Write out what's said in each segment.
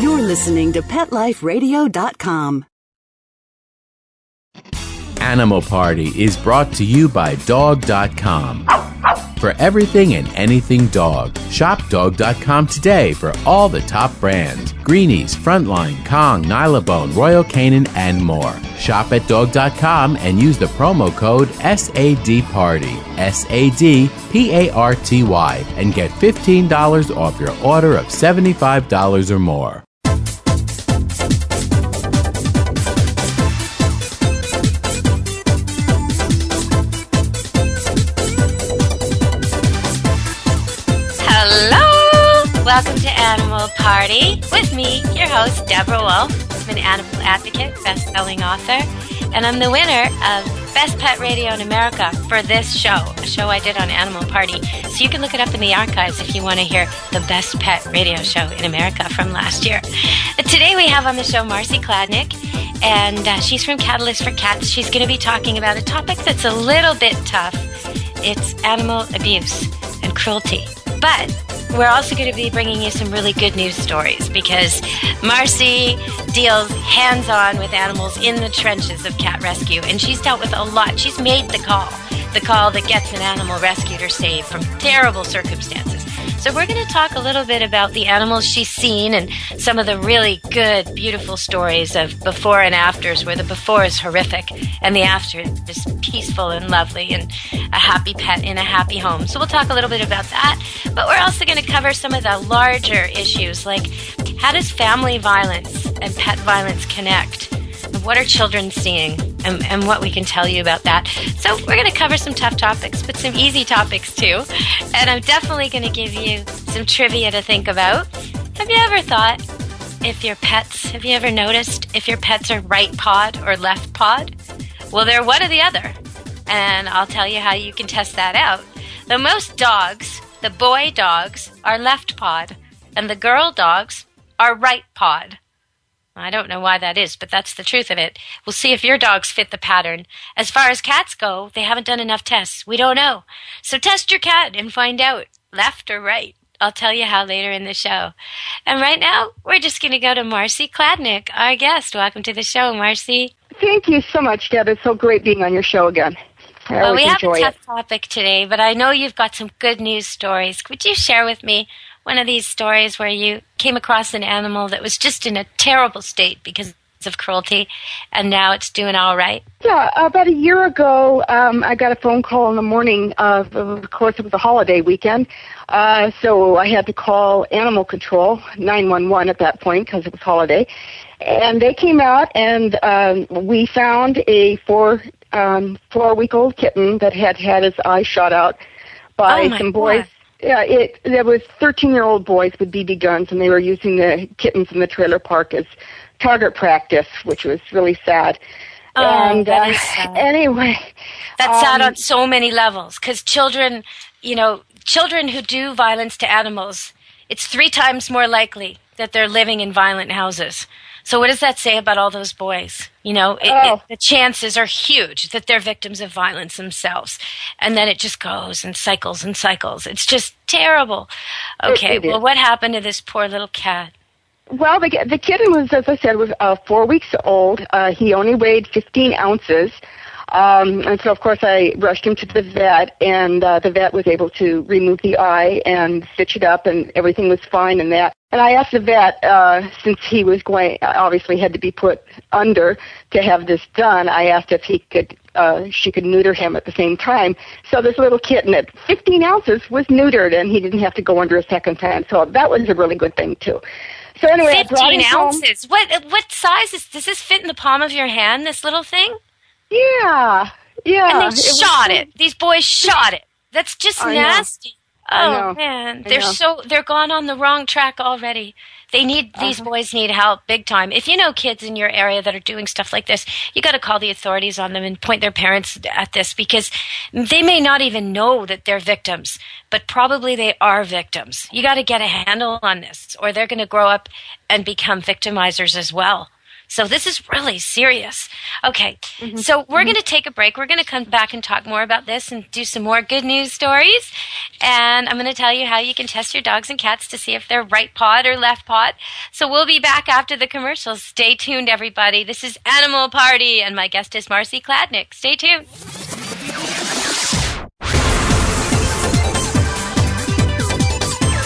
You're listening to PetLifeRadio.com. Animal Party is brought to you by Dog.com. For everything and anything dog, shop Dog.com today for all the top brands Greenies, Frontline, Kong, Nylabone, Royal Canin, and more. Shop at Dog.com and use the promo code SADPARTY, S A D P A R T Y, and get $15 off your order of $75 or more. Animal Party with me, your host, Deborah Wolfe. I'm an animal advocate, best selling author, and I'm the winner of Best Pet Radio in America for this show, a show I did on Animal Party. So you can look it up in the archives if you want to hear the Best Pet Radio show in America from last year. Today we have on the show Marcy Kladnick, and uh, she's from Catalyst for Cats. She's going to be talking about a topic that's a little bit tough. It's animal abuse and cruelty. But we're also going to be bringing you some really good news stories because Marcy deals hands on with animals in the trenches of cat rescue, and she's dealt with a lot. She's made the call, the call that gets an animal rescued or saved from terrible circumstances. So, we're going to talk a little bit about the animals she's seen and some of the really good, beautiful stories of before and afters, where the before is horrific and the after is peaceful and lovely and a happy pet in a happy home. So, we'll talk a little bit about that. But we're also going to cover some of the larger issues like how does family violence and pet violence connect? What are children seeing? And, and, what we can tell you about that. So, we're going to cover some tough topics, but some easy topics too. And I'm definitely going to give you some trivia to think about. Have you ever thought if your pets, have you ever noticed if your pets are right pawed or left pawed? Well, they're one or the other. And I'll tell you how you can test that out. The most dogs, the boy dogs, are left pawed, and the girl dogs are right pawed. I don't know why that is, but that's the truth of it. We'll see if your dogs fit the pattern. As far as cats go, they haven't done enough tests. We don't know. So test your cat and find out left or right. I'll tell you how later in the show. And right now, we're just going to go to Marcy Kladnick, our guest. Welcome to the show, Marcy. Thank you so much, Deb. It's so great being on your show again. I well, we have a tough it. topic today, but I know you've got some good news stories. Could you share with me one of these stories where you came across an animal that was just in a terrible state because of cruelty, and now it's doing all right? Yeah, about a year ago, um, I got a phone call in the morning. Of, of course, it was a holiday weekend, uh, so I had to call Animal Control 911 at that point because it was holiday, and they came out and um, we found a four um, four week old kitten that had had his eye shot out by oh some boys. God yeah, it there was 13-year-old boys with BB guns, and they were using the kittens in the trailer park as target practice, which was really sad. Oh, and that uh, is sad. anyway, That's sad um, on so many levels because children, you know, children who do violence to animals, it's three times more likely that they're living in violent houses. So what does that say about all those boys? You know, it, Oh. it, the chances are huge that they're victims of violence themselves, and then it just goes and cycles and cycles. It's just terrible. Okay, it well, what happened to this poor little cat? Well, the the kitten was, as I said, was uh, four weeks old. Uh, he only weighed 15 ounces, um, and so of course I rushed him to the vet, and uh, the vet was able to remove the eye and stitch it up, and everything was fine in that. And I asked the vet, uh, since he was going, obviously had to be put under to have this done. I asked if he could, uh, she could neuter him at the same time. So this little kitten at 15 ounces was neutered, and he didn't have to go under a second time. So that was a really good thing too. So anyway, I brought Fifteen him home. ounces. What what size is does this fit in the palm of your hand? This little thing? Yeah, yeah. and they it shot so- it. These boys shot it. That's just I nasty. I Oh man, they're know. so they're gone on the wrong track already. They need these Uh-huh. boys need help big time. If you know kids in your area that are doing stuff like this, you got to call the authorities on them and point their parents at this because they may not even know that they're victims, but probably they are victims. You got to get a handle on this or they're going to grow up and become victimizers as well. So this is really serious. Okay, mm-hmm. so we're mm-hmm. going to take a break. We're going to come back and talk more about this and do some more good news stories. And I'm going to tell you how you can test your dogs and cats to see if they're right pawed or left pawed. So we'll be back after the commercials. Stay tuned, everybody. This is Animal Party, and my guest is Marcy Kladnick. Stay tuned.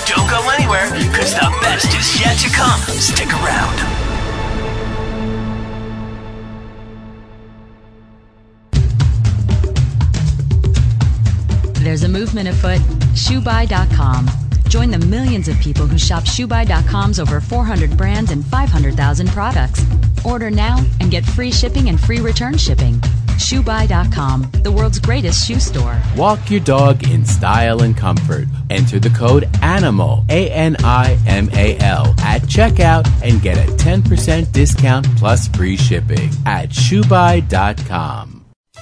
Don't go anywhere, because the best is yet to come. Stick around. There's a movement afoot. ShoeBuy.com. Join the millions of people who shop ShoeBuy.com's over 400 brands and 500,000 products. Order now and get free shipping and free return shipping. ShoeBuy.com, the world's greatest shoe store. Walk your dog in style and comfort. Enter the code ANIMAL, A N I M A L, at checkout and get a 10% discount plus free shipping at shoebuy.com.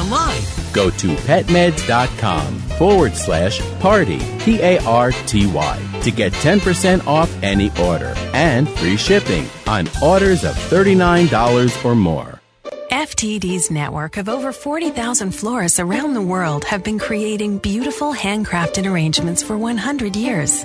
online. Go to petmeds.com forward slash party, P A R T Y, to get 10% off any order and free shipping on orders of $39 or more. FTD's network of over 40,000 florists around the world have been creating beautiful handcrafted arrangements for 100 years.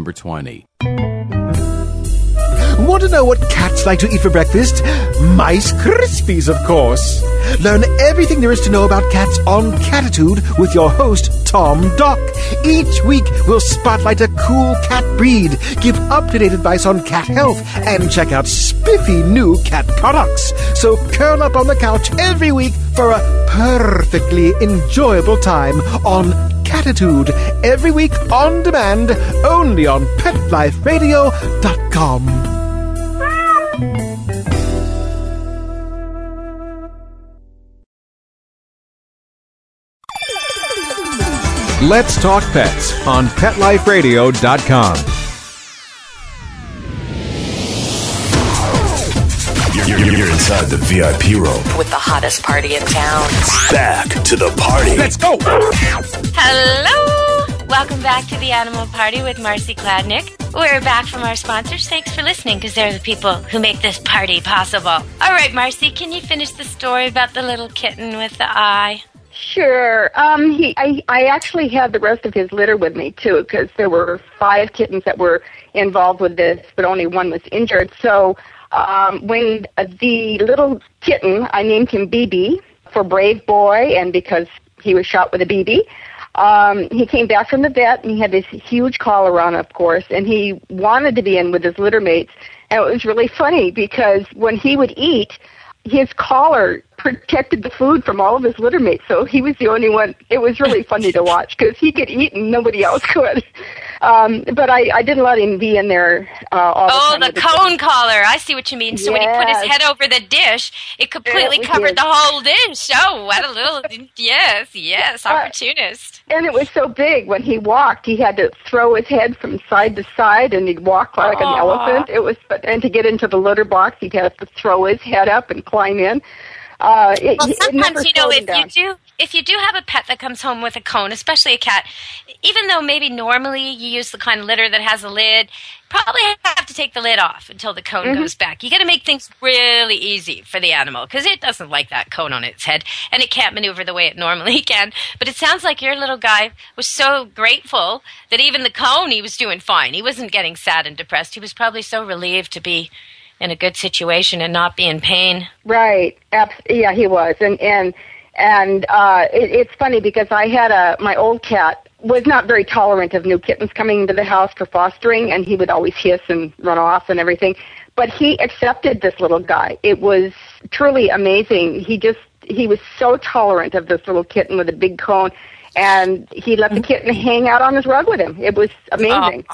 20. Want to know what cats like to eat for breakfast? Mice Krispies, of course. Learn everything there is to know about cats on Catitude with your host, Tom Dock. Each week, we'll spotlight a cool cat breed, give up to date advice on cat health, and check out spiffy new cat products. So curl up on the couch every week for a perfectly enjoyable time on Catitude. Every week on demand, only on PetLifeRadio.com. Let's talk pets on PetLifeRadio.com. You're, you're, you're inside the VIP room. with the hottest party in town. Back to the party. Let's go! Hello! Welcome back to the Animal Party with Marcy Kladnick. We're back from our sponsors. Thanks for listening because they're the people who make this party possible. All right, Marcy, can you finish the story about the little kitten with the eye? Sure. Um, he, I, I actually had the rest of his litter with me too, because there were five kittens that were involved with this, but only one was injured. So um, when the little kitten, I named him BB for brave boy, and because he was shot with a BB. Um, he came back from the vet and he had this huge collar on, of course, and he wanted to be in with his litter mates. And it was really funny because when he would eat, his collar protected the food from all of his litter mates, so he was the only one. It was really funny to watch because he could eat and nobody else could. Um, but I, I didn't let him be in there uh, all the Oh, time. the with cone collar. I see what you mean. So when he put his head over the dish, it completely we covered did. the whole dish. Oh, what a little. yes, yes, opportunist. And it was so big when he walked, he had to throw his head from side to side, and he'd walk like an elephant. It was, but and to get into the litter box, he'd have to throw his head up and climb in. Uh, it, Well, sometimes you know if down. you do if you do have a pet that comes home with a cone, especially a cat, even though maybe normally you use the kind of litter that has a lid, probably have to take the lid off until the cone Mm-hmm. goes back. You got to make things really easy for the animal because it doesn't like that cone on its head and it can't maneuver the way it normally can. But it sounds like your little guy was so grateful that even the cone he was doing fine. He wasn't getting sad and depressed. He was probably so relieved to be in a good situation and not be in pain. Right. Abs- yeah, he was, and and and uh, it, it's funny because I had a my old cat was not very tolerant of new kittens coming into the house for fostering, and he would always hiss and run off and everything. But he accepted this little guy. It was truly amazing. He just he was so tolerant of this little kitten with a big cone, and he let the kitten hang out on his rug with him. It was amazing.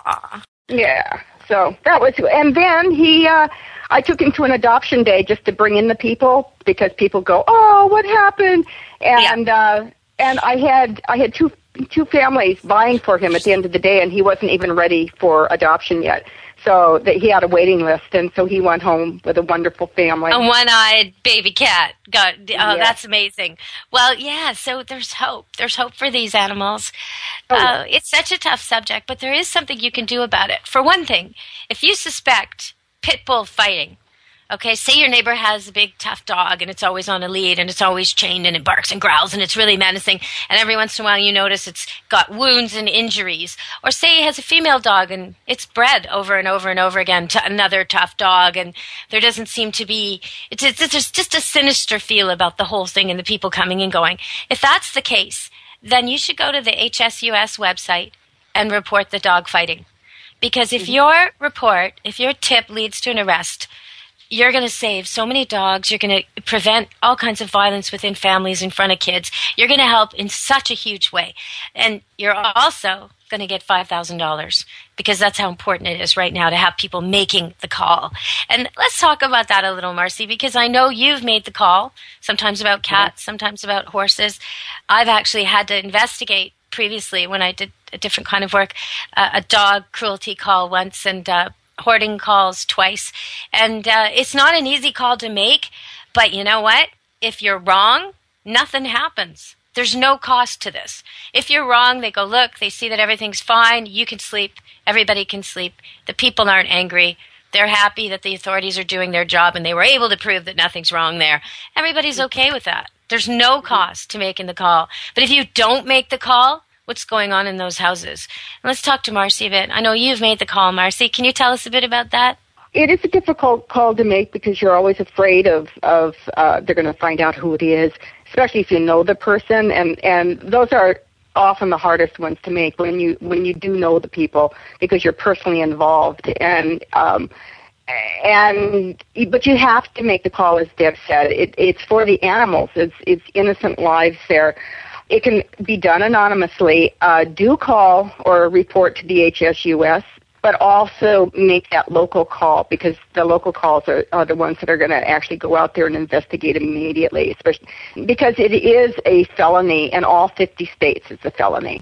Yeah. So that was, and then he, uh, I took him to an adoption day just to bring in the people because people go, oh, what happened? And uh, and I had I had two two families vying for him at the end of the day, and he wasn't even ready for adoption yet. So that he had a waiting list, and so he went home with a wonderful family. A one-eyed baby cat. Got oh, Yes. that's amazing. Well, yeah. So there's hope. There's hope for these animals. Oh, Uh, it's such a tough subject, but there is something you can do about it. For one thing, if you suspect pit bull fighting, okay, say your neighbor has a big tough dog and it's always on a lead and it's always chained and it barks and growls and it's really menacing, and every once in a while you notice it's got wounds and injuries, or say he has a female dog and it's bred over and over and over again to another tough dog, and there doesn't seem to be it's, it's, there's just a sinister feel about the whole thing and the people coming and going. If that's the case, then you should go to the HSUS website and report the dog fighting. Because if mm-hmm. your report, if your tip leads to an arrest, you're going to save so many dogs. You're going to prevent all kinds of violence within families in front of kids. You're going to help in such a huge way. And you're also going to get $5,000 because that's how important it is right now to have people making the call. And let's talk about that a little, Marcy, because I know you've made the call, sometimes about cats, sometimes about horses. I've actually had to investigate previously when I did a different kind of work, uh, a dog cruelty call once and uh, hoarding calls twice. And uh, it's not an easy call to make, but you know what? If you're wrong, nothing happens. There's no cost to this. If you're wrong, they go, look, they see that everything's fine. You can sleep. Everybody can sleep. The people aren't angry. They're happy that the authorities are doing their job and they were able to prove that nothing's wrong there. Everybody's okay with that. There's no cost to making the call. But if you don't make the call, what's going on in those houses? And let's talk to Marcy a bit. I know you've made the call, Marcy. Can you tell us a bit about that? it is a difficult call to make because you're always afraid of of uh, they're going to find out who it is, especially if you know the person, and and those are often the hardest ones to make when you when you do know the people because you're personally involved and um and but you have to make the call as deb said it, it's for the animals it's it's innocent lives there it can be done anonymously uh, do call or report to the hsus but also make that local call because the local calls are, are the ones that are going to actually go out there and investigate immediately, especially because it is a felony in all 50 states. It's a felony.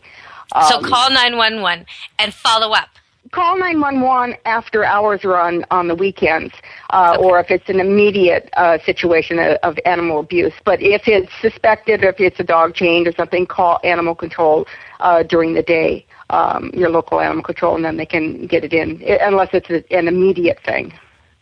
so Um, call 911 and follow up. Call 911 after hours or on, the weekends, uh, or if it's an immediate uh, situation of, of animal abuse. But if it's suspected, if it's a dog chained or something, call animal control uh, during the day, um, your local animal control, and then they can get it in, unless it's an immediate thing.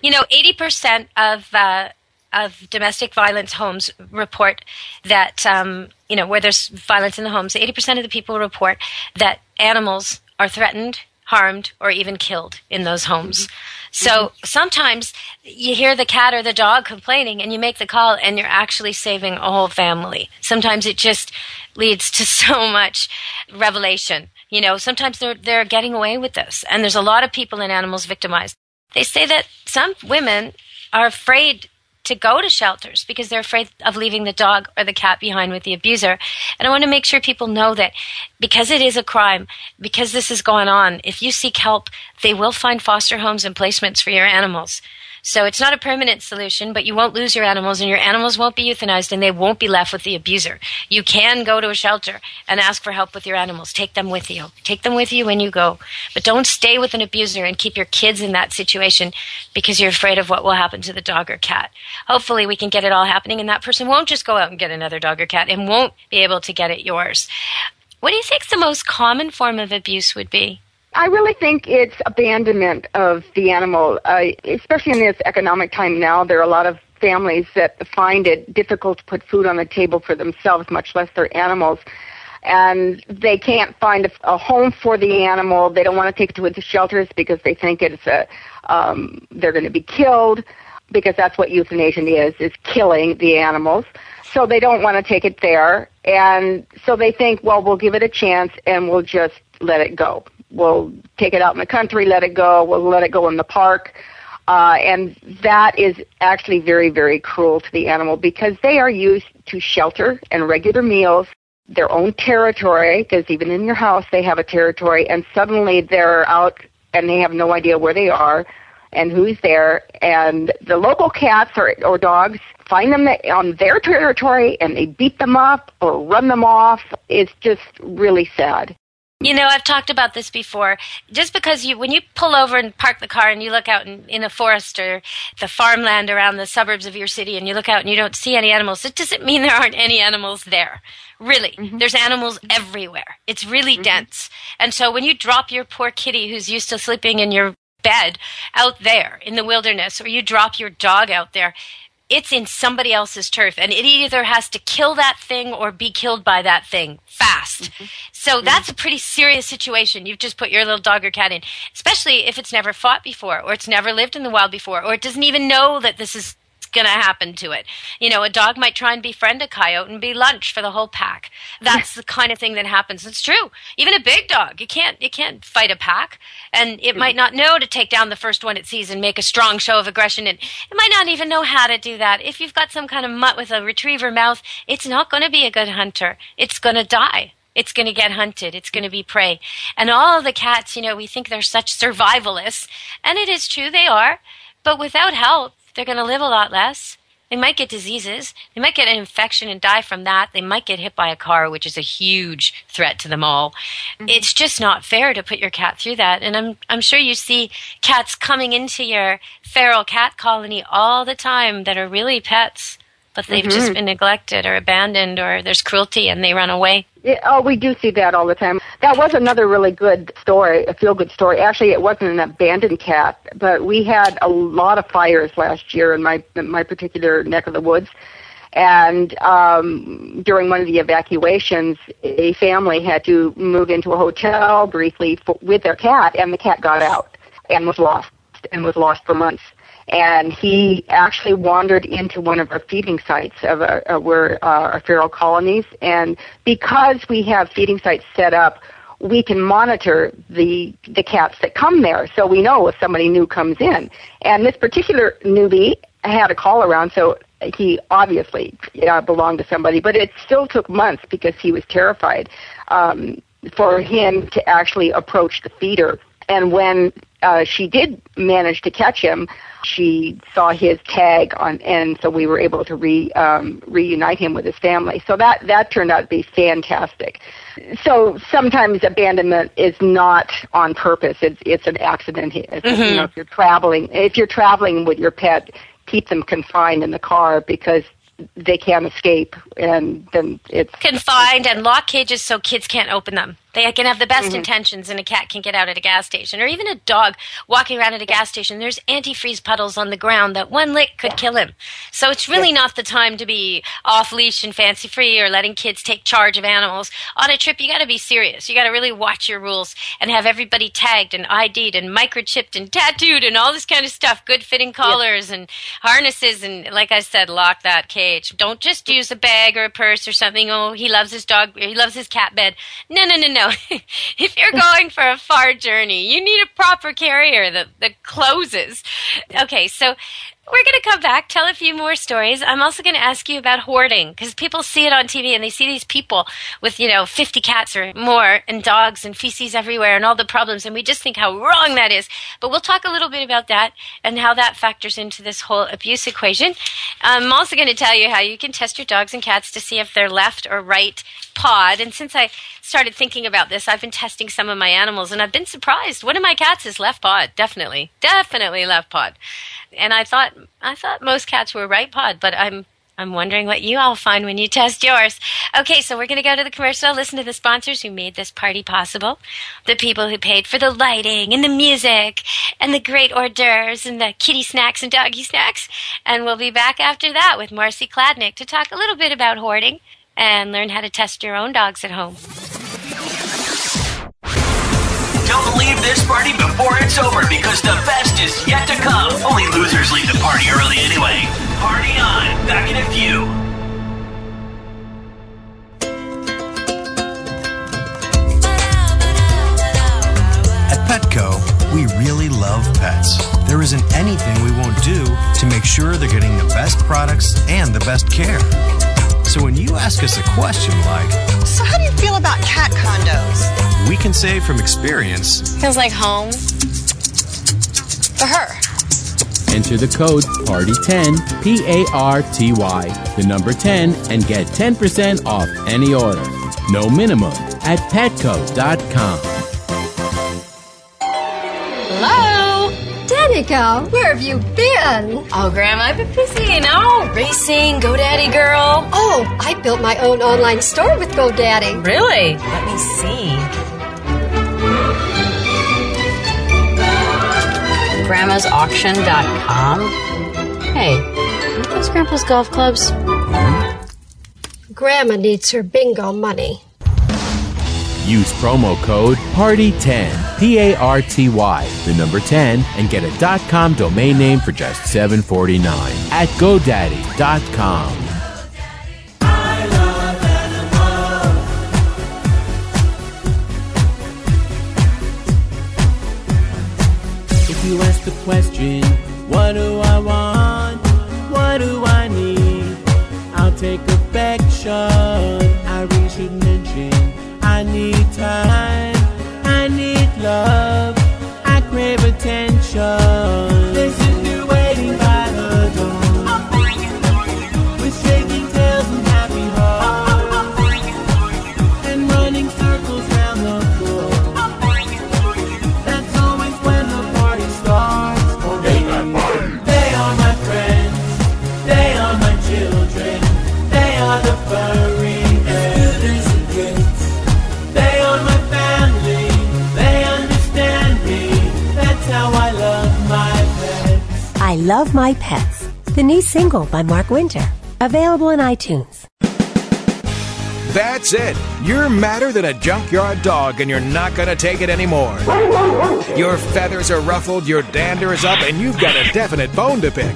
You know, 80% of uh, of domestic violence homes report that um, you know where there's violence in the homes. 80% of the people report that animals are threatened, harmed, or even killed in those homes. Mm-hmm. So mm-hmm. sometimes you hear the cat or the dog complaining, and you make the call, and you're actually saving a whole family. Sometimes it just leads to so much revelation. You know, sometimes they're they're getting away with this, and there's a lot of people and animals victimized. They say that some women are afraid to go to shelters because they're afraid of leaving the dog or the cat behind with the abuser. And I want to make sure people know that because it is a crime, because this is going on, if you seek help, they will find foster homes and placements for your animals. So it's not a permanent solution, but you won't lose your animals and your animals won't be euthanized and they won't be left with the abuser. You can go to a shelter and ask for help with your animals. Take them with you. Take them with you when you go. But don't stay with an abuser and keep your kids in that situation because you're afraid of what will happen to the dog or cat. Hopefully we can get it all happening and that person won't just go out and get another dog or cat and won't be able to get at yours. What do you think the most common form of abuse would be? I really think it's abandonment of the animal, uh, especially in this economic time now. There are a lot of families that find it difficult to put food on the table for themselves, much less their animals. and they can't find a, a home for the animal. They don't want to take it to the shelters because they think it's a um, they're going to be killed because that's what euthanasia is is killing the animals. So they don't want to take it there, and so they think, well, we'll give it a chance and we'll just let it go. We'll take it out in the country, let it go. We'll let it go in the park. Uh, and that is actually very, very cruel to the animal because they are used to shelter and regular meals, their own territory, because even in your house they have a territory, and suddenly they're out and they have no idea where they are and who's there. And the local cats or, or dogs find them on their territory and they beat them up or run them off. It's just really sad. You know, I've talked about this before. Just because you, when you pull over and park the car and you look out in, in a forest or the farmland around the suburbs of your city and you look out and you don't see any animals, it doesn't mean there aren't any animals there. Really. Mm-hmm. There's animals everywhere. It's really mm-hmm. dense. And so when you drop your poor kitty who's used to sleeping in your bed out there in the wilderness or you drop your dog out there, it's in somebody else's turf and it either has to kill that thing or be killed by that thing fast. Mm-hmm. So mm-hmm. that's a pretty serious situation you've just put your little dog or cat in, especially if it's never fought before or it's never lived in the wild before or it doesn't even know that this is going to happen to it. You know, a dog might try and befriend a coyote and be lunch for the whole pack. That's the kind of thing that happens. It's true. Even a big dog, you can't you can't fight a pack, and it might not know to take down the first one it sees and make a strong show of aggression, and it might not even know how to do that. If you've got some kind of mutt with a retriever mouth, it's not going to be a good hunter. It's going to die it's going to get hunted. It's going to be prey. And all the cats, you know, we think they're such survivalists. And it is true, they are. But without help, they're going to live a lot less. They might get diseases. They might get an infection and die from that. They might get hit by a car, which is a huge threat to them all. Mm-hmm. It's just not fair to put your cat through that. And I'm I'm sure you see cats coming into your feral cat colony all the time that are really pets but they've mm-hmm. just been neglected or abandoned or there's cruelty and they run away. Yeah, oh, we do see that all the time. That was another really good story, a feel good story. Actually, it wasn't an abandoned cat, but we had a lot of fires last year in my in my particular neck of the woods. And um, during one of the evacuations, a family had to move into a hotel briefly for, with their cat, and the cat got out and was lost and was lost for months and he actually wandered into one of our feeding sites of our, uh, where uh, our feral colonies. And because we have feeding sites set up, we can monitor the the cats that come there, so we know if somebody new comes in. And this particular newbie had a call around, so he obviously uh, belonged to somebody. But it still took months because he was terrified um, for him to actually approach the feeder. And when uh, she did manage to catch him, she saw his tag on, and so we were able to re, um, reunite him with his family. So that that turned out to be fantastic. So sometimes abandonment is not on purpose; it's it's an accident. It's, mm-hmm. You know, if you're traveling, if you're traveling with your pet, keep them confined in the car because they can't escape, and then it's confined and lock cages so kids can't open them. They can have the best mm-hmm. intentions, and a cat can get out at a gas station, or even a dog walking around at a gas station. There's antifreeze puddles on the ground that one lick could kill him. So it's really not the time to be off leash and fancy free or letting kids take charge of animals. On a trip, you got to be serious. You got to really watch your rules and have everybody tagged and ID'd and microchipped and tattooed and all this kind of stuff. Good fitting collars yeah. and harnesses, and like I said, lock that cage. Don't just use a bag or a purse or something. Oh, he loves his dog. He loves his cat bed. No, no, no, no know, if you're going for a far journey, you need a proper carrier that, that closes. Okay, so we're going to come back, tell a few more stories. I'm also going to ask you about hoarding because people see it on TV and they see these people with, you know, 50 cats or more and dogs and feces everywhere and all the problems. And we just think how wrong that is. But we'll talk a little bit about that and how that factors into this whole abuse equation. I'm also going to tell you how you can test your dogs and cats to see if they're left or right pawed. And since I started thinking about this, I've been testing some of my animals and I've been surprised. One of my cats is left pawed, Definitely. Definitely left pawed. and I thought I thought most cats were right pawed, but I'm I'm wondering what you all find when you test yours. Okay, so we're going to go to the commercial, listen to the sponsors who made this party possible, the people who paid for the lighting and the music and the great hors d'oeuvres and the kitty snacks and doggy snacks. And we'll be back after that with Marcy Kladnick to talk a little bit about hoarding and learn how to test your own dogs at home. Don't leave this party before it's over because the best is yet to come. Only losers leave the party early anyway. Party on. Back in a few. At Petco, we really love pets. There isn't anything we won't do to make sure they're getting the best products and the best care. So when you ask us a question like, So, how do you feel about cat condos? we can say from experience, Feels like home. For her. Enter the code PARTY10, P A R T Y, the number 10, and get 10% off any order. No minimum at petco.com. Hello? Danica, where have you been? Oh, Grandma, I've been busy, you know, racing, GoDaddy girl. Oh, I built my own online store with GoDaddy. Really? Let me see. Grandma'sAuction.com. Hey, aren't those Grandpa's golf clubs? Grandma needs her bingo money. Use promo code PARTY10, P A R T Y, the number 10, and get a .com domain name for just $7.49 at GoDaddy.com. If you ask the question, what do I want? What do I need? I'll take affection. Time. I need love. Love My Pets, the new single by Mark Winter. Available in iTunes. That's it. You're madder than a junkyard dog and you're not going to take it anymore. Your feathers are ruffled, your dander is up, and you've got a definite bone to pick.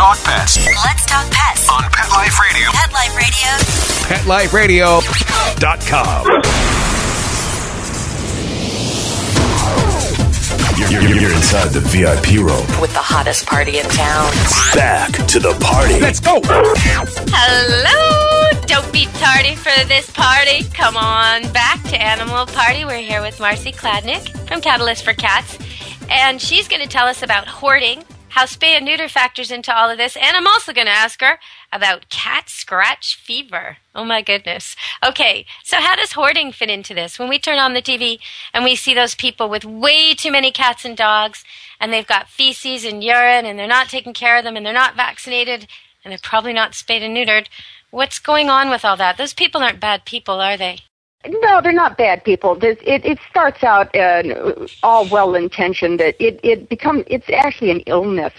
talk pets Let's talk pets on Pet Life Radio. Pet Life Radio. PetLifeRadio.com. You're, you're- you're inside the VIP room. with the hottest party in town. Back to the party. Let's go. Hello! Don't be tardy for this party. Come on back to Animal Party. We're here with Marcy Kladnick from Catalyst for Cats, and she's going to tell us about hoarding, how spay and neuter factors into all of this, and I'm also going to ask her about cat scratch fever. Oh my goodness. Okay, so how does hoarding fit into this? When we turn on the TV and we see those people with way too many cats and dogs, and they've got feces and urine, and they're not taking care of them, and they're not vaccinated, and they're probably not spayed and neutered. What's going on with all that? Those people aren't bad people, are they? No, they're not bad people. It, it starts out uh, all well intentioned. It, it it becomes it's actually an illness,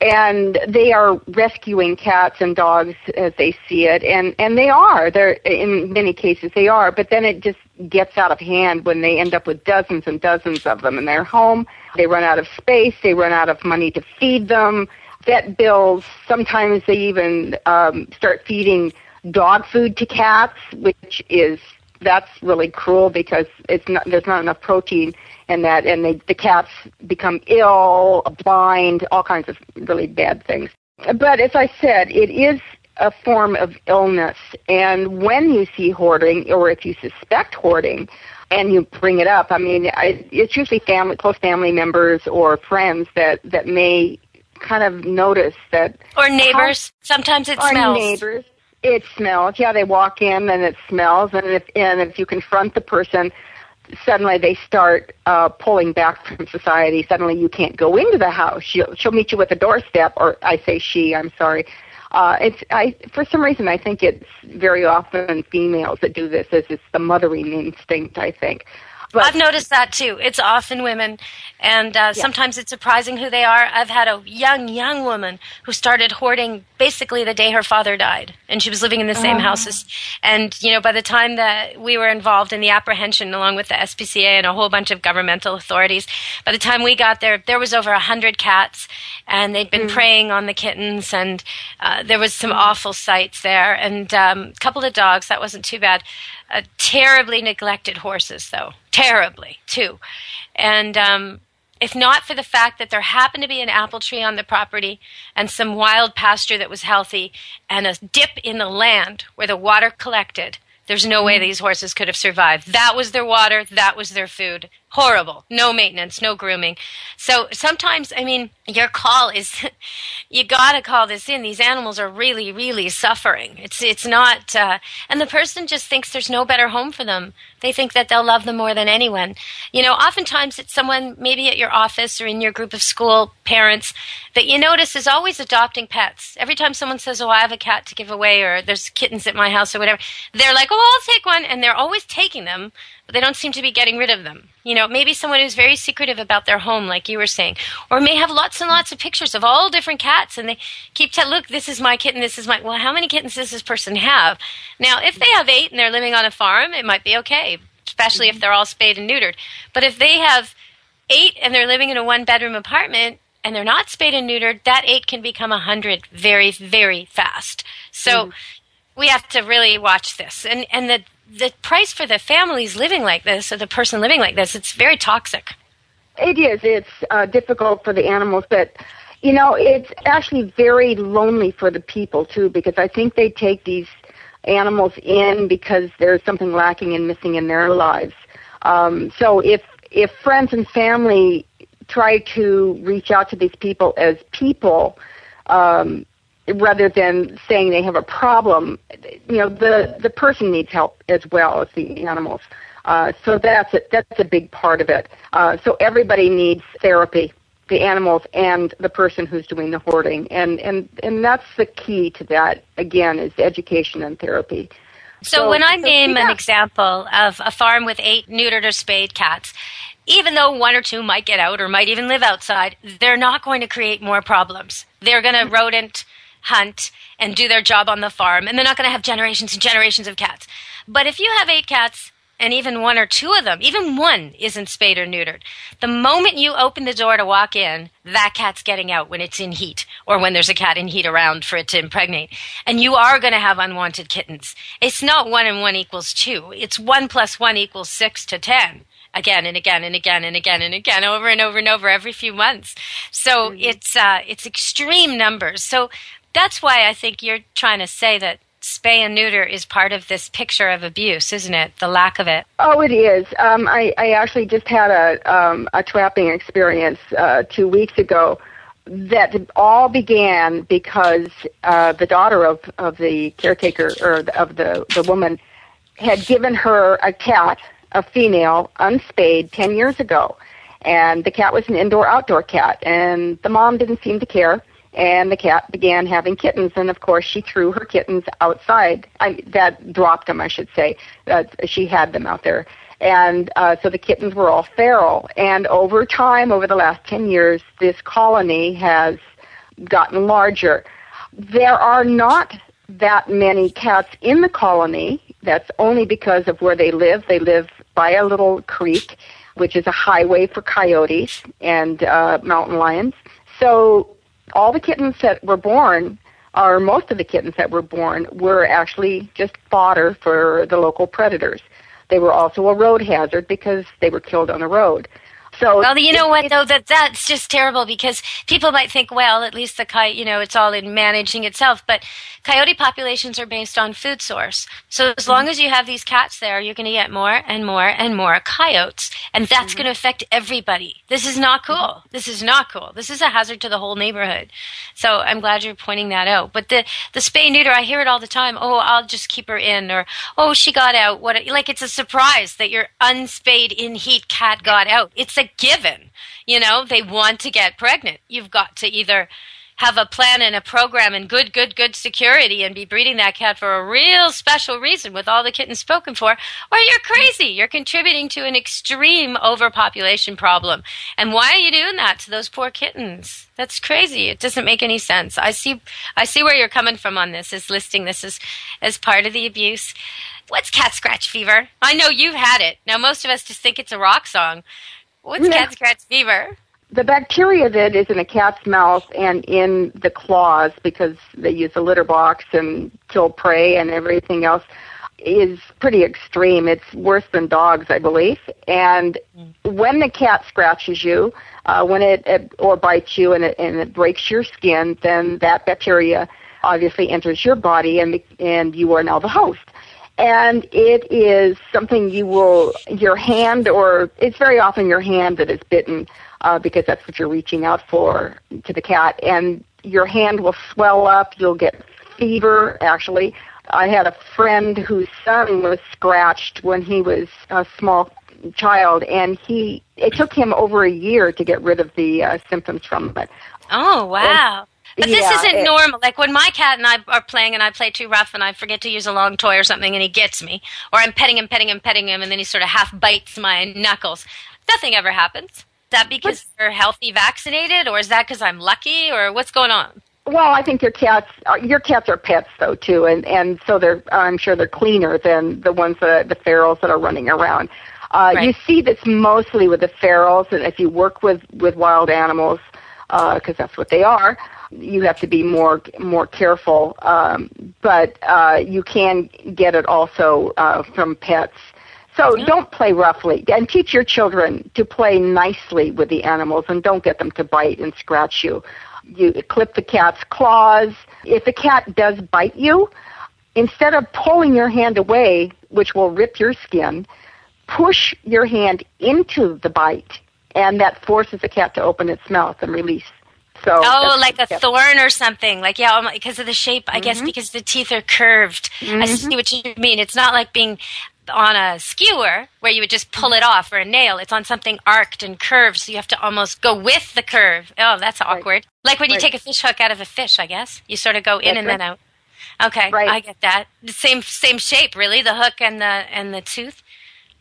and they are rescuing cats and dogs as they see it, and and they are. They're in many cases they are, but then it just gets out of hand when they end up with dozens and dozens of them in their home. They run out of space. They run out of money to feed them. Vet bills. Sometimes they even um, start feeding dog food to cats, which is that's really cruel because it's not there's not enough protein in that and they, the cats become ill blind all kinds of really bad things but as i said it is a form of illness and when you see hoarding or if you suspect hoarding and you bring it up i mean I, it's usually family close family members or friends that that may kind of notice that Or neighbors. Sometimes it or smells. neighbors It smells. Yeah, they walk in and it smells, and if and if you confront the person, suddenly they start uh, pulling back from society. Suddenly you can't go into the house. She'll, she'll meet you at the doorstep, or I say she. I'm sorry. Uh, it's I for some reason I think it's very often females that do this. As it's the mothering instinct. I think. But, I've noticed that too. It's often women, and uh, yeah. sometimes it's surprising who they are. I've had a young, young woman who started hoarding basically the day her father died, and she was living in the same uh-huh. houses. And you know, by the time that we were involved in the apprehension, along with the SPCA and a whole bunch of governmental authorities, by the time we got there, there was over a hundred cats, and they'd been mm. preying on the kittens, and uh, there was some mm. awful sights there, and um, a couple of dogs. That wasn't too bad uh, terribly neglected horses, though. Terribly, too. And um, if not for the fact that there happened to be an apple tree on the property and some wild pasture that was healthy and a dip in the land where the water collected, there's no way mm-hmm. these horses could have survived. That was their water, that was their food. Horrible. No maintenance, no grooming. So sometimes, I mean, your call is you got to call this in. These animals are really, really suffering. It's it's not, uh, and the person just thinks there's no better home for them. They think that they'll love them more than anyone. You know, oftentimes it's someone maybe at your office or in your group of school parents that you notice is always adopting pets. Every time someone says, "Oh, I have a cat to give away," or "There's kittens at my house," or whatever, they're like, "Oh, I'll take one," and they're always taking them but they don't seem to be getting rid of them. You know, maybe someone who's very secretive about their home, like you were saying, or may have lots and lots of pictures of all different cats, and they keep telling, "Look, this is my kitten. This is my." Well, how many kittens does this person have? Now, if they have eight and they're living on a farm, it might be okay, especially if they're all spayed and neutered. But if they have eight and they're living in a one-bedroom apartment and they're not spayed and neutered, that eight can become a hundred very, very fast. So. Mm. We have to really watch this, and and the the price for the families living like this or the person living like this, it's very toxic. It is. It's uh, difficult for the animals, but you know, it's actually very lonely for the people too, because I think they take these animals in because there's something lacking and missing in their lives. Um, so if if friends and family try to reach out to these people as people, um, rather than saying they have a problem, you know, the the person needs help as well as the animals. Uh, so that's a, that's a big part of it. Uh, so everybody needs therapy, the animals and the person who's doing the hoarding, and and and that's the key to that. Again, is education and therapy. So, so when I so, name yeah. an example of a farm with eight neutered or spayed cats, even though one or two might get out or might even live outside, they're not going to create more problems. They're going to mm-hmm. rodent hunt and do their job on the farm, and they're not going to have generations and generations of cats. But if you have eight cats, and even one or two of them, even one isn't spayed or neutered. The moment you open the door to walk in, that cat's getting out when it's in heat or when there's a cat in heat around for it to impregnate. And you are going to have unwanted kittens. It's not one and one equals two. It's one plus one equals six to ten again and again and again and again and again over and over and over every few months. So mm-hmm. it's uh, it's extreme numbers. So that's why I think you're trying to say that spay and neuter is part of this picture of abuse, isn't it? The lack of it. Oh, it is. Um, I, I actually just had a um, a trapping experience uh, two weeks ago that all began because uh, the daughter of, of the caretaker or of the, the woman had given her a cat, a female, unspayed, 10 years ago. And the cat was an indoor outdoor cat, and the mom didn't seem to care and the cat began having kittens and of course she threw her kittens outside. I, that dropped them i should say she had them out there. And uh, so the kittens were all feral. And over time over the last 10 years this colony has gotten larger. There are not that many cats in the colony. That's only because of where they live. They live by a little creek which is a highway for coyotes and uh, mountain lions. So all the kittens that were born, or most of the kittens that were born, were actually just fodder for the local predators. They were also a road hazard because they were killed on the road. So well, you know what though that that's just terrible because people might think, well, at least the coyote, you know, it's all in managing itself. But coyote populations are based on food source. So as long mm-hmm. as you have these cats there, you're going to get more and more and more coyotes, and that's mm-hmm. going to affect everybody. This is not mm-hmm. cool. This is not cool. This is a hazard to the whole neighborhood. So I'm glad you're pointing that out. But the the spay neuter, I hear it all the time. Oh, I'll just keep her in, or oh, she got out. What? Like it's a surprise that your unspayed in heat cat got out. It's a given. You know, they want to get pregnant. You've got to either have a plan and a program and good, good, good security and be breeding that cat for a real special reason with all the kittens spoken for, or you're crazy. You're contributing to an extreme overpopulation problem. And why are you doing that to those poor kittens? That's crazy. It doesn't make any sense. I see, I see where you're coming from on this, is listing this as, as part of the abuse. What's cat scratch fever? I know you've had it. Now, most of us just think it's a rock song. What's Yeah. cat scratch fever? the bacteria that is in a cat's mouth and in the claws because they use a litter box and kill prey and everything else is pretty extreme. It's worse than dogs, I believe. And when the cat scratches you, uh, when it, it or bites you and it, and it breaks your skin, then that bacteria obviously enters your body and and you are now the host. And it is something you will your hand or it's very often your hand that is bitten uh, because that's what you're reaching out for to the cat, and your hand will swell up. You'll get fever. Actually, I had a friend whose son was scratched when he was a small child, and he it took him over a year to get rid of the uh, symptoms from it. Oh wow. But this isn't it- normal. Like when my cat and I are playing and I play too rough and I forget to use a long toy or something and he gets me, or I'm petting him, petting him, petting him, and then he sort of half bites my knuckles. Nothing ever happens. Is that because you're healthy, vaccinated, or is that because I'm lucky, or what's going on? Well, I think your cats uh, your cats are pets though too, and and so they're I'm sure they're cleaner than the ones that the ferals that are running around. Uh, Right. You see this mostly with the ferals, and if you work with with wild animals, because that's what they are, you have to be more more careful. Um, but uh, you can get it also uh, from pets. So don't play roughly, and teach your children to play nicely with the animals, and don't get them to bite and scratch you. You clip the cat's claws. If the cat does bite you, instead of pulling your hand away, which will rip your skin, push your hand into the bite, and that forces the cat to open its mouth and release. So oh, like a thorn or something. Like yeah, because of the shape. I Mm-hmm. guess because the teeth are curved. I see what you mean. It's not like being on a skewer where you would just pull it off or a nail. It's on something arced and curved, so you have to almost go with the curve. Oh, that's awkward. Like when you Right. take a fish hook out of a fish, I guess. You sort of go in That's and right. then out. Okay, Right. I get that. The same same shape, really. The hook and the and the tooth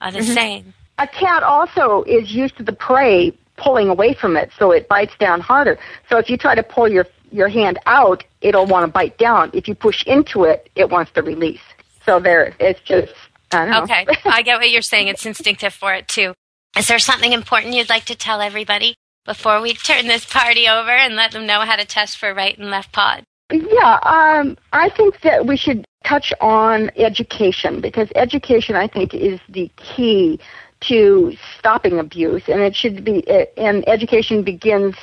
are the Mhm. same. A cat also is used to the prey pulling away from it, so it bites down harder. So if you try to pull your your hand out, it'll want to bite down. If you push into it, it wants to release. So there, it's just I don't know. Okay, I get what you're saying. It's instinctive for it too. Is there something important you'd like to tell everybody before we turn this party over and let them know how to test for right and left pawed? Yeah, um, I think that we should touch on education because education, I think, is the key to stopping abuse, and it should be. And education begins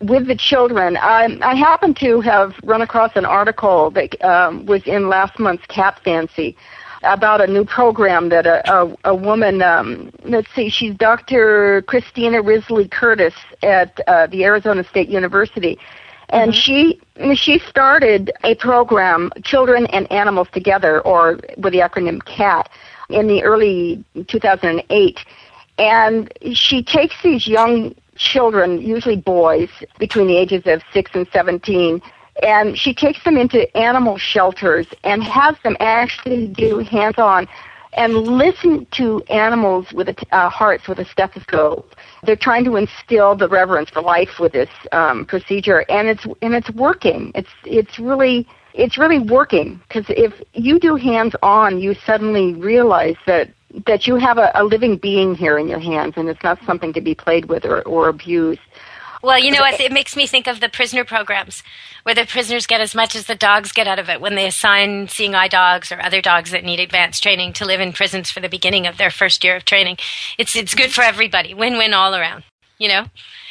with the children. I, I happen to have run across an article that um, was in last month's Cat Fancy about a new program that a, a, a woman, um, let's see, she's Dr. Christina Risley Curtiss at uh, the Arizona State University. And she she started a program, Children and Animals Together, or with the acronym CAT, in the early 2008. And she takes these young children, usually boys, between the ages of 6 and 17, and she takes them into animal shelters and has them actually do hands-on and listen to animals with a uh, hearts with a stethoscope. They're trying to instill the reverence for life with this um, procedure, and it's and it's working. It's it's really it's really working because if you do hands-on, you suddenly realize that that you have a, a living being here in your hands, and it's not something to be played with or, or abused. Well, you know what? It makes me think of the prisoner programs where the prisoners get as much as the dogs get out of it when they assign seeing eye dogs or other dogs that need advanced training to live in prisons for the beginning of their first year of training. It's, it's good for everybody. Win win all around, you know?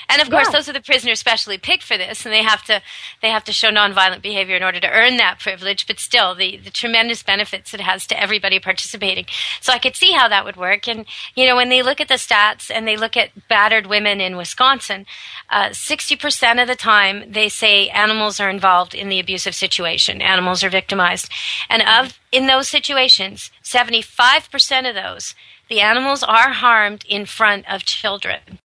And of course, Yeah. those are the prisoners specially picked for this, and they have to they have to show nonviolent behavior in order to earn that privilege. But still, the the tremendous benefits it has to everybody participating. So I could see how that would work. And you know, when they look at the stats and they look at battered women in Wisconsin, uh, sixty percent of the time they say animals are involved in the abusive situation. Animals are victimized, and of in those situations, seventy five percent of those the animals are harmed in front of children.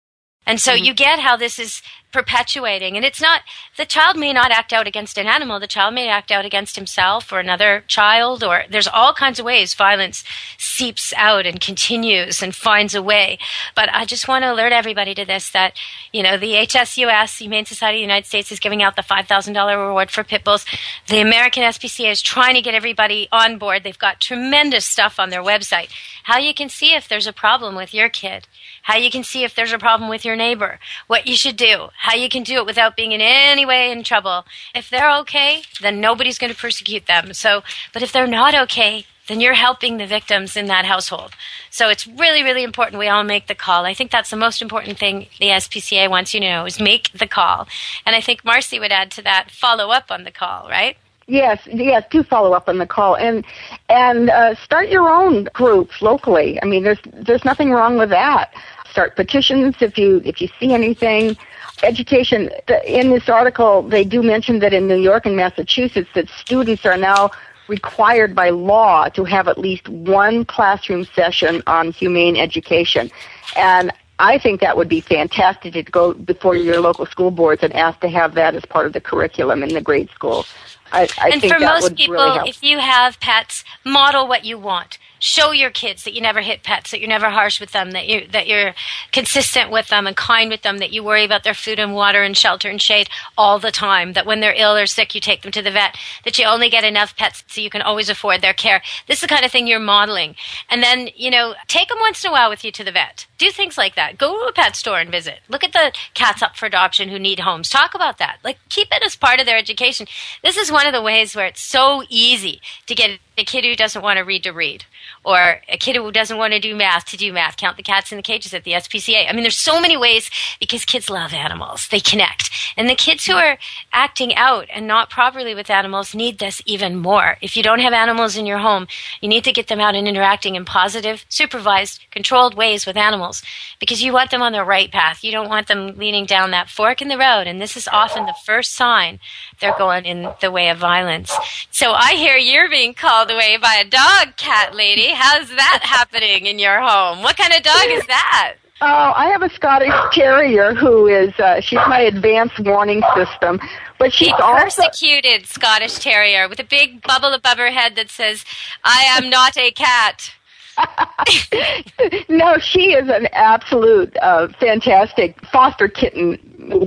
And so mm-hmm. you get how this is perpetuating. And it's not, the child may not act out against an animal. The child may act out against himself or another child, or there's all kinds of ways violence seeps out and continues and finds a way. But I just want to alert everybody to this that, you know, the HSUS, Humane Society of the United States, is giving out the $5,000 reward for pit bulls. The American SPCA is trying to get everybody on board. They've got tremendous stuff on their website. How you can see if there's a problem with your kid, how you can see if there's a problem with your neighbor, what you should do, how you can do it without being in any way in trouble. If they're okay, then nobody's going to persecute them. So, but if they're not okay, then you're helping the victims in that household. So it's really, really important we all make the call. I think that's the most important thing the SPCA wants you to know is make the call. And I think Marcy would add to that, follow up on the call, right? Yes, yes, do follow up on the call and and uh, start your own groups locally. I mean, there's there's nothing wrong with that. Start petitions if you if you see anything. Education in this article, they do mention that in New York and Massachusetts, that students are now required by law to have at least one classroom session on humane education, and I think that would be fantastic to go before your local school boards and ask to have that as part of the curriculum in the grade school. I, I and think for that most would people, really if you have pets, model what you want. Show your kids that you never hit pets, that you're never harsh with them, that you that you're consistent with them and kind with them, that you worry about their food and water and shelter and shade all the time, that when they're ill or sick you take them to the vet, that you only get enough pets so you can always afford their care. This is the kind of thing you're modeling. And then, you know, take them once in a while with you to the vet. Do things like that. Go to a pet store and visit. Look at the cats up for adoption who need homes. Talk about that. Like keep it as part of their education. This is one of the ways where it's so easy to get a kid who doesn't want to read to read or a kid who doesn't want to do math to do math. Count the cats in the cages at the SPCA. I mean, there's so many ways because kids love animals. They connect. And the kids who are acting out and not properly with animals need this even more. If you don't have animals in your home, you need to get them out and interacting in positive, supervised, controlled ways with animals because you want them on the right path. You don't want them leaning down that fork in the road. And this is often the first sign they're going in the way of violence. So I hear you're being called away by a dog, cat lady. How's that happening in your home? What kind of dog is that? Oh, I have a Scottish Terrier who is uh, she's my advanced warning system, but she's a also persecuted Scottish Terrier with a big bubble above her head that says, "I am not a cat." no, she is an absolute uh, fantastic foster kitten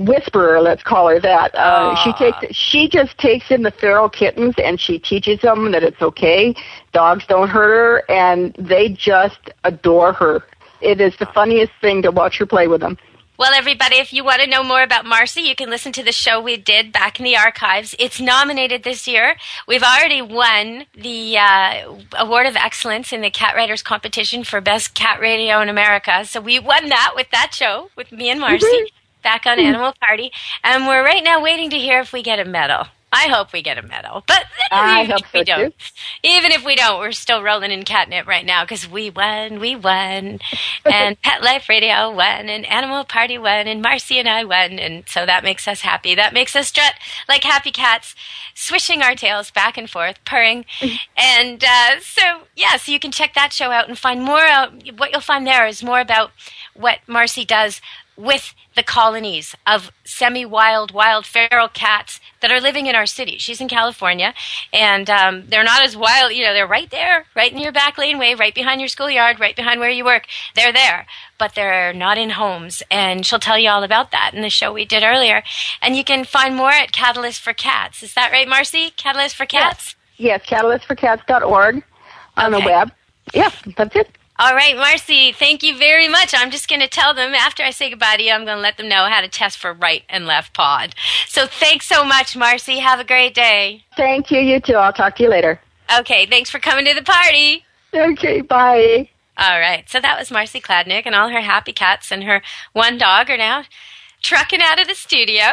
whisperer. Let's call her that. Uh, she takes she just takes in the feral kittens and she teaches them that it's okay. Dogs don't hurt her, and they just adore her. It is the funniest thing to watch her play with them. Well, everybody, if you want to know more about Marcy, you can listen to the show we did back in the archives. It's nominated this year. We've already won the uh, Award of Excellence in the Cat Writers Competition for Best Cat Radio in America. So we won that with that show with me and Marcy back on Animal Party. And we're right now waiting to hear if we get a medal. I hope we get a medal, but I even hope if we so, don't, even if we don't, we're still rolling in catnip right now because we won, we won, and Pet Life Radio won, and Animal Party won, and Marcy and I won, and so that makes us happy. That makes us strut like happy cats, swishing our tails back and forth, purring, and uh, so yeah, so you can check that show out and find more. Out, what you'll find there is more about what Marcy does with the colonies of semi-wild, wild feral cats that are living in our city. She's in California, and um, they're not as wild. You know, they're right there, right in your back laneway, right behind your schoolyard, right behind where you work. They're there, but they're not in homes. And she'll tell you all about that in the show we did earlier. And you can find more at Catalyst for Cats. Is that right, Marcy? Catalyst for Cats. Yes, catalystforcats.org on the web. Yeah, that's it. All right, Marcy, thank you very much. I'm just going to tell them after I say goodbye to you, I'm going to let them know how to test for right and left pawed. So thanks so much, Marcy. Have a great day. Thank you. You too. I'll talk to you later. Okay, thanks for coming to the party. Okay, bye. All right, so that was Marcy Kladnik, and all her happy cats and her one dog are now trucking out of the studio.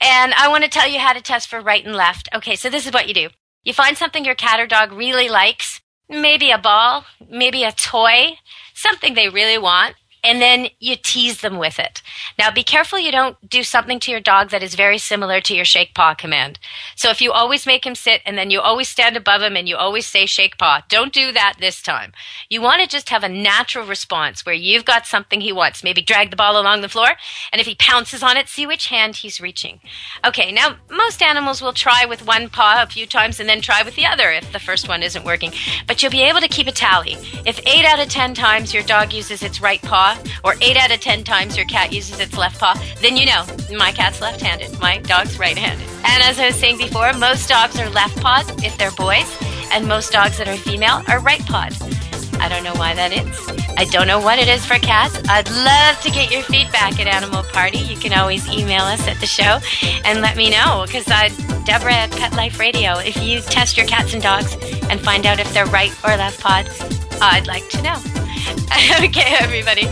And I want to tell you how to test for right and left. Okay, so this is what you do. You find something your cat or dog really likes, maybe a ball, maybe a toy, something they really want, and then you tease them with it. Now be careful you don't do something to your dog that is very similar to your shake paw command. So if you always make him sit and then you always stand above him and you always say shake paw, don't do that this time. You want to just have a natural response where you've got something he wants. Maybe drag the ball along the floor and if he pounces on it, see which hand he's reaching. Okay, now most animals will try with one paw a few times and then try with the other if the first one isn't working. But you'll be able to keep a tally. If 8 out of 10 times your dog uses its right paw, or 8 out of 10 times your cat uses its left paw, then you know my cat's left handed, my dog's right handed. And as I was saying before, most dogs are left pawed if they're boys, and most dogs that are female are right pawed. I don't know why that is. I don't know what it is for cats. I'd love to get your feedback at Animal Party. You can always email us at the show and let me know because I, Deborah at Pet Life Radio. If you test your cats and dogs and find out if they're right or left pawed, I'd like to know. okay, everybody.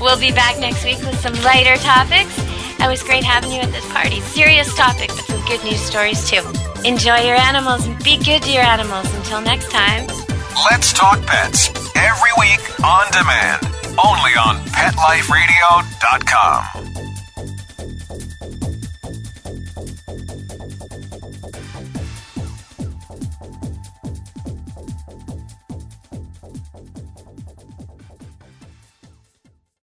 We'll be back next week with some lighter topics. It was great having you at this party. Serious topic, but some good news stories too. Enjoy your animals and be good to your animals. Until next time. Let's talk pets every week on demand, only on PetLifeRadio.com.